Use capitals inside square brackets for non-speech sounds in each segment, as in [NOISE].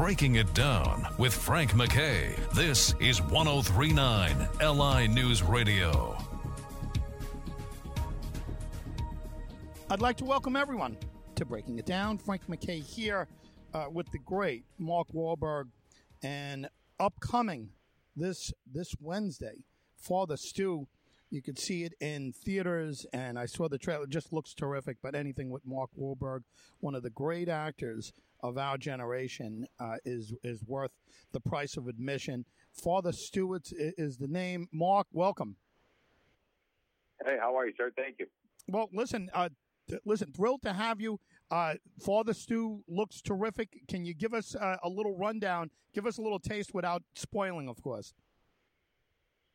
Breaking It Down with Frank McKay. This is 1039 LI News Radio. I'd like to welcome everyone to Breaking It Down. Frank McKay here uh, with the great Mark Wahlberg and upcoming this this Wednesday, Father Stu. You could see it in theaters, and I saw the trailer. It just looks terrific. But anything with Mark Wahlberg, one of the great actors of our generation, uh, is is worth the price of admission. Father Stewart is the name. Mark, welcome. Hey, how are you, sir? Thank you. Well, listen, uh, listen, thrilled to have you. Uh, Father Stu looks terrific. Can you give us uh, a little rundown? Give us a little taste without spoiling, of course.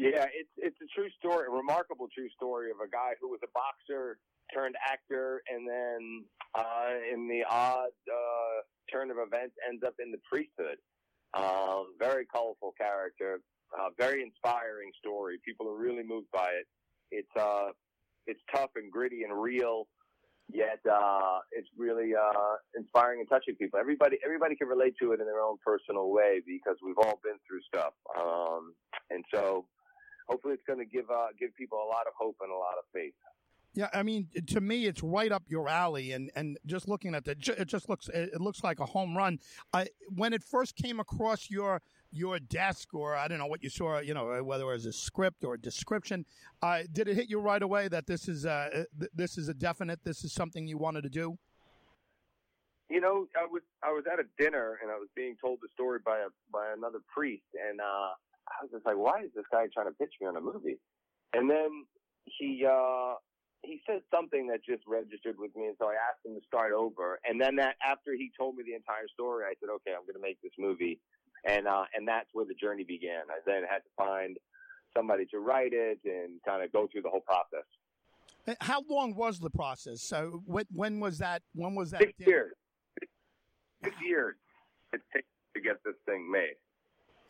Yeah, it's it's a true story, a remarkable true story of a guy who was a boxer turned actor, and then uh, in the odd uh, turn of events, ends up in the priesthood. Um, very colorful character, uh, very inspiring story. People are really moved by it. It's uh, it's tough and gritty and real yet uh, it's really uh, inspiring and touching people. Everybody, everybody can relate to it in their own personal way because we've all been through stuff, um, and so hopefully, it's going to give uh, give people a lot of hope and a lot of faith. Yeah, I mean, to me, it's right up your alley, and, and just looking at it, it just looks it looks like a home run. I, when it first came across your your desk, or I don't know what you saw, you know, whether it was a script or a description, uh, did it hit you right away that this is uh, this is a definite, this is something you wanted to do? You know, I was I was at a dinner and I was being told the story by a by another priest, and uh, I was just like, why is this guy trying to pitch me on a movie? And then he uh, he said something that just registered with me, and so I asked him to start over. And then that after he told me the entire story, I said, okay, I'm going to make this movie, and uh, and that's where the journey began. I then had to find somebody to write it and kind of go through the whole process. How long was the process? So when, when was that? When was that? Six dinner? years. Six years it takes to get this thing made.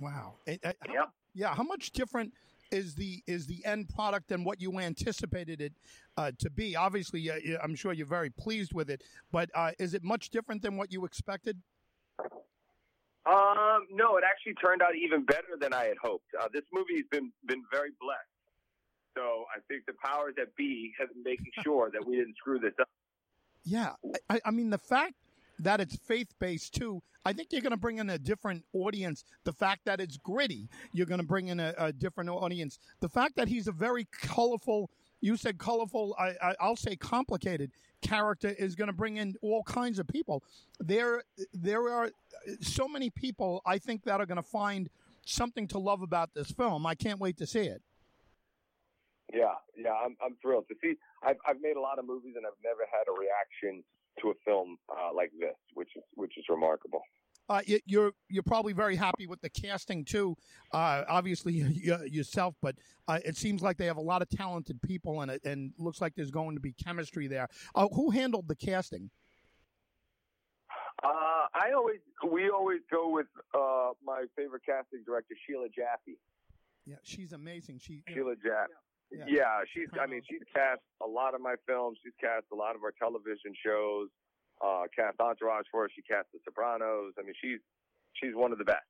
Wow. It, uh, how, yep. Yeah. How much different? is the is the end product than what you anticipated it uh, to be. Obviously, uh, I'm sure you're very pleased with it, but uh, is it much different than what you expected? Um, no, it actually turned out even better than I had hoped. Uh, this movie's been been very blessed, so I think the powers that be have been making sure that we didn't screw this up. Yeah, I, I mean the fact that it's faith based too. I think you're going to bring in a different audience. The fact that it's gritty, you're going to bring in a, a, different audience. The fact that he's a very colorful, you said colorful, I, will say complicated character is going to bring in all kinds of people. There, there are so many people I think that are going to find something to love about this film. I can't wait to see it. Yeah, yeah, I'm I'm thrilled to see. I've I've made a lot of movies and I've never had a reaction to a film uh, like this, which is which is remarkable. Uh, you're you're probably very happy with the casting too. Uh, obviously [LAUGHS] yourself, but uh, it seems like they have a lot of talented people in it, and looks like there's going to be chemistry there. Uh, who handled the casting? Uh, I always we always go with uh, my favorite casting director, Sheila Jaffe. Yeah, she's amazing. She Sheila Jaffe. Yeah. yeah, she's. I mean, she's cast a lot of my films. She's cast a lot of our television shows. Uh, cast Entourage for us. She cast The Sopranos. I mean, she's she's one of the best,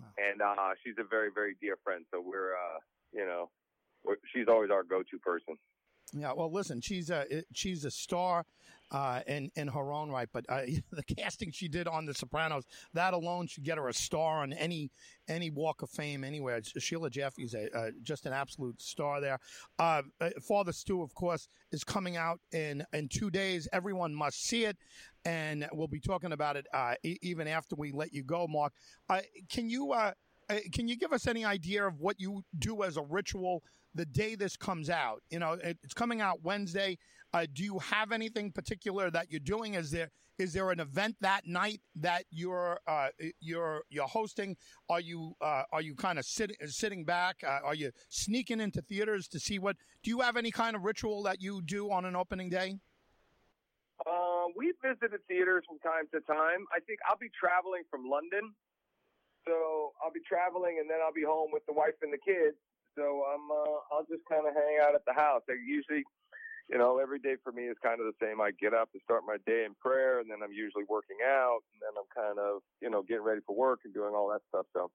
wow. and uh, she's a very very dear friend. So we're, uh, you know, we're, she's always our go-to person. Yeah, well, listen, she's a she's a star uh, in in her own right, but uh, [LAUGHS] the casting she did on The Sopranos that alone should get her a star on any any Walk of Fame anywhere. Sheila Jaffe's a, uh, just an absolute star there. Uh, uh, Father Stu, of course, is coming out in in two days. Everyone must see it, and we'll be talking about it uh, e- even after we let you go, Mark. can you? can you give us any idea of what you do as a ritual the day this comes out. You know, it's coming out Wednesday. Uh, do you have anything particular that you're doing? Is there is there an event that night that you're uh, you're you're hosting? Are you uh, are you kind of sitting sitting back? Uh, are you sneaking into theaters to see what? Do you have any kind of ritual that you do on an opening day? Uh, we visited theaters from time to time. I think I'll be traveling from London, so I'll be traveling and then I'll be home with the wife and the kids so I'm uh, I'll just kind of hang out at the house. I usually you know, every day for me is kind of the same. I get up and start my day in prayer, and then I'm usually working out, and then I'm kind of, you know, getting ready for work and doing all that stuff. So,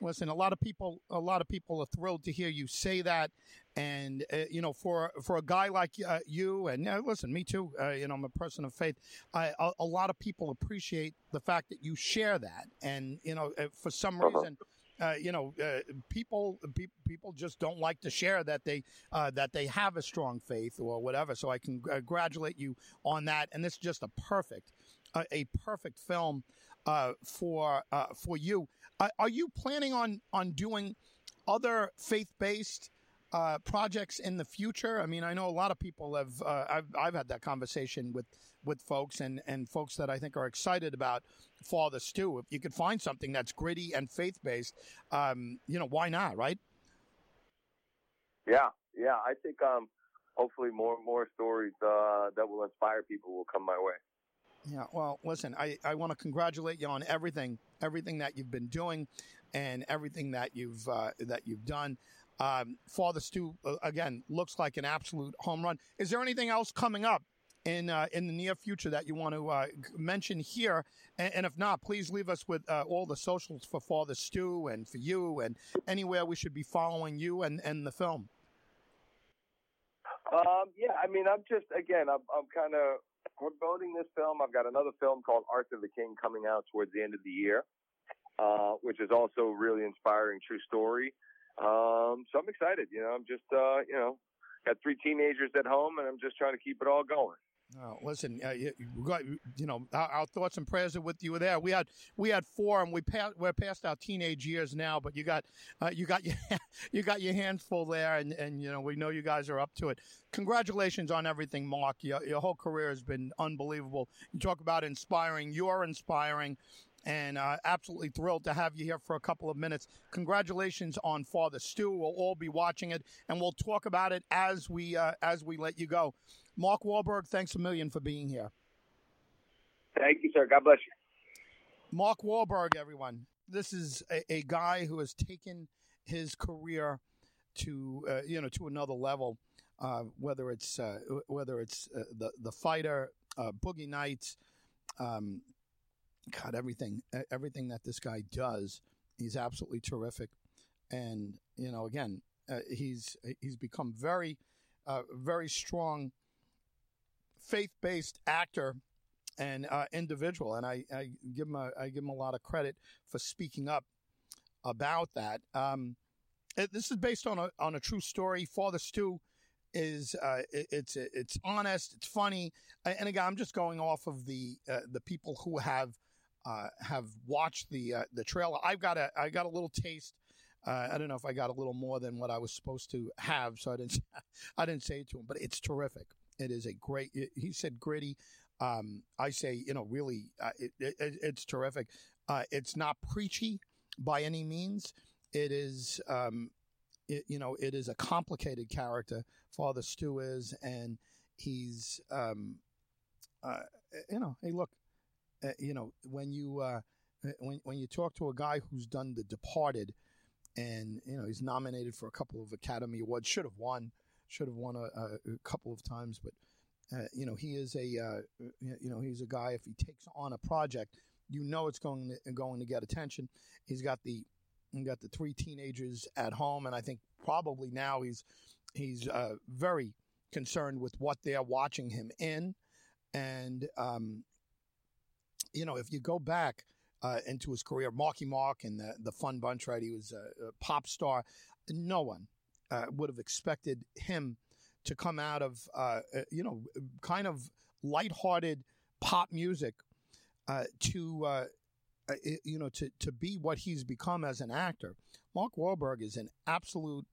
listen, a lot of people, a lot of people are thrilled to hear you say that, and uh, you know, for for a guy like uh, you, and uh, listen, me too. Uh, you know, I'm a person of faith. I, a, a, lot of people appreciate the fact that you share that, and you know, uh, for some uh-huh. reason. Uh-huh uh, you know, uh, people pe- people just don't like to share that they uh, that they have a strong faith or whatever. So I congratulate you on that, and this is just a perfect a perfect film uh, for uh, for you. are you planning on on doing other faith based? Uh, projects in the future? I mean, I know a lot of people have. Uh, I've I've had that conversation with with folks and and folks that I think are excited about Father Stu. If you could find something that's gritty and faith based, um, you know, why not? Right? Yeah, yeah. I think um, hopefully more more stories uh, that will inspire people will come my way. Yeah, well, listen, I, I want to congratulate you on everything, everything that you've been doing, and everything that you've uh, that you've done. Um, Father Stu, uh, again, looks like an absolute home run. Is there anything else coming up in uh, in the near future that you want to uh, mention here? And, and, if not, please leave us with uh, all the socials for Father Stu and for you, and anywhere we should be following you and, and the film. Um, yeah, I mean, I'm just again, I'm, I'm kind of promoting this film. I've got another film called Arthur the King coming out towards the end of the year, uh, which is also really inspiring, true story. Um, so I'm excited. You know, I'm just, uh, you know, got three teenagers at home, and I'm just trying to keep it all going. Oh, listen, uh, you, you know, our, our, thoughts and prayers are with you there. We had we had four, and we passed we're past our teenage years now. But you got uh, you got your [LAUGHS] you got your hands full there, and, and you know we know you guys are up to it. Congratulations on everything, Mark. Your, your whole career has been unbelievable. You talk about inspiring. You're inspiring and uh, absolutely thrilled to have you here for a couple of minutes. Congratulations on Father Stu. We'll all be watching it, and we'll talk about it as we uh, as we let you go. Mark Wahlberg, thanks a million for being here. Thank you, sir. God bless you. Mark Wahlberg, everyone. This is a, a guy who has taken his career to uh, you know to another level. Uh, whether it's uh, whether it's uh, the the fighter, uh, Boogie Nights, um, God, everything everything that this guy does, he's absolutely terrific. And you know, again, uh, he's he's become very very strong faith based actor and uh, individual, and I, I, give him a, I give him a lot of credit for speaking up about that. Um, it, this is based on a on a true story. Father Stu is uh, it, it's it's honest, it's funny, and again, I'm just going off of the uh, the people who have uh, have watched the uh, the trailer. I've got a I got a little taste. Uh, I don't know if I got a little more than what I was supposed to have, so I didn't [LAUGHS] I didn't say it to him, but it's terrific. It is a great. He said gritty. Um, I say, you know, really, uh, it, it, it's terrific. Uh, it's not preachy by any means. It is, um, it, you know, it is a complicated character. Father Stu is, and he's, um, uh, you know, hey, look, you know, when you uh, when when you talk to a guy who's done The Departed, and you know, he's nominated for a couple of Academy Awards, should have won should have won a, a, couple of times, but uh, you know he is a uh, you know he's a guy. If he takes on a project, you know it's going to, going to get attention. He's got the he got the three teenagers at home, and I think probably now he's he's uh, very concerned with what they're watching him in, and um, you know if you go back. Uh, into his career, Marky Mark and the, the Fun Bunch, right? He was a, a pop star. No one, uh, would have expected him to come out of, uh, uh, you know, kind of lighthearted pop music uh, to, uh, you know, to, to be what he's become as an actor. Mark Wahlberg is an absolute,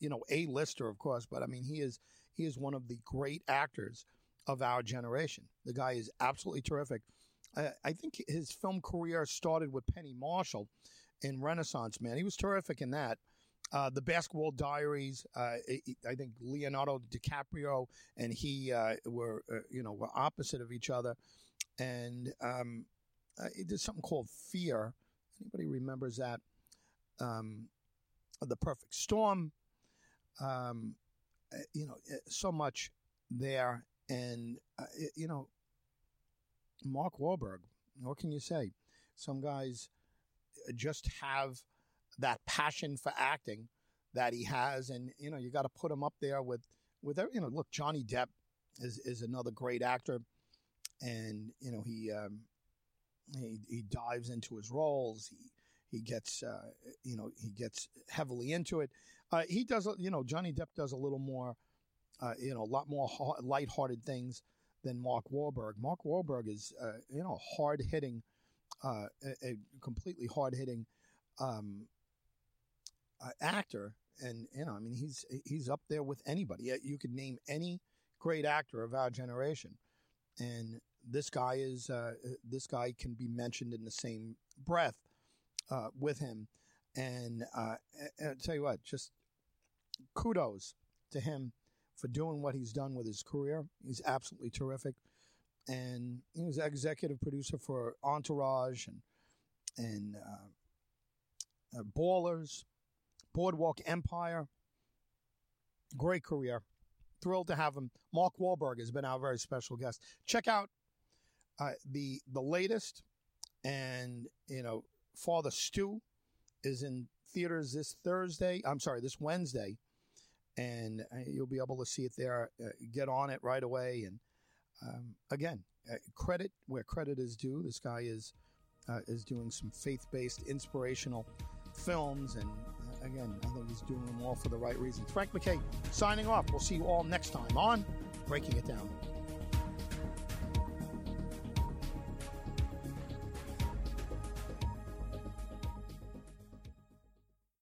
you know, A-lister, of course, but I mean, he is he is one of the great actors of our generation. The guy is absolutely terrific. I think his film career started with Penny Marshall in Renaissance Man. He was terrific in that. Uh, the Basketball Diaries. Uh, I think Leonardo DiCaprio and he uh, were, uh, you know, were opposite of each other, and um, uh, there's something called Fear. Anybody remembers that? Um, the Perfect Storm. Um, uh, you know, so much there, and uh, you know, Mark Wahlberg. What can you say? Some guys just have that passion for acting that he has, and you know, you got to put him up there with with you know. Look, Johnny Depp is is another great actor, and you know he um, he he dives into his roles. He he gets uh, you know he gets heavily into it. Uh, he does you know Johnny Depp does a little more uh, you know a lot more light-hearted things than Mark Wahlberg. Mark Wahlberg is uh, you know hard hitting, uh, a, a, completely hard hitting um, uh, actor, and you know I mean he's he's up there with anybody. You could name any great actor of our generation, and this guy is this guy can be mentioned in the same breath uh, with him. And, uh, and I'll tell you what, just kudos to him for doing what he's done with his career. He's absolutely terrific. And he was executive producer for Entourage and, and uh, uh, Ballers, Boardwalk Empire. Great career. Thrilled to have him. Mark Wahlberg has been our very special guest. Check out uh, the the latest and you know Father Stu is in theaters this Thursday. I'm sorry, this Wednesday, and uh, you'll be able to see it there. Uh, get on it right away. And um, again, uh, credit where credit is due. This guy is uh, is doing some faith-based, inspirational films, and uh, again, I think he's doing them all for the right reasons. Frank McKay signing off. We'll see you all next time on Breaking It Down.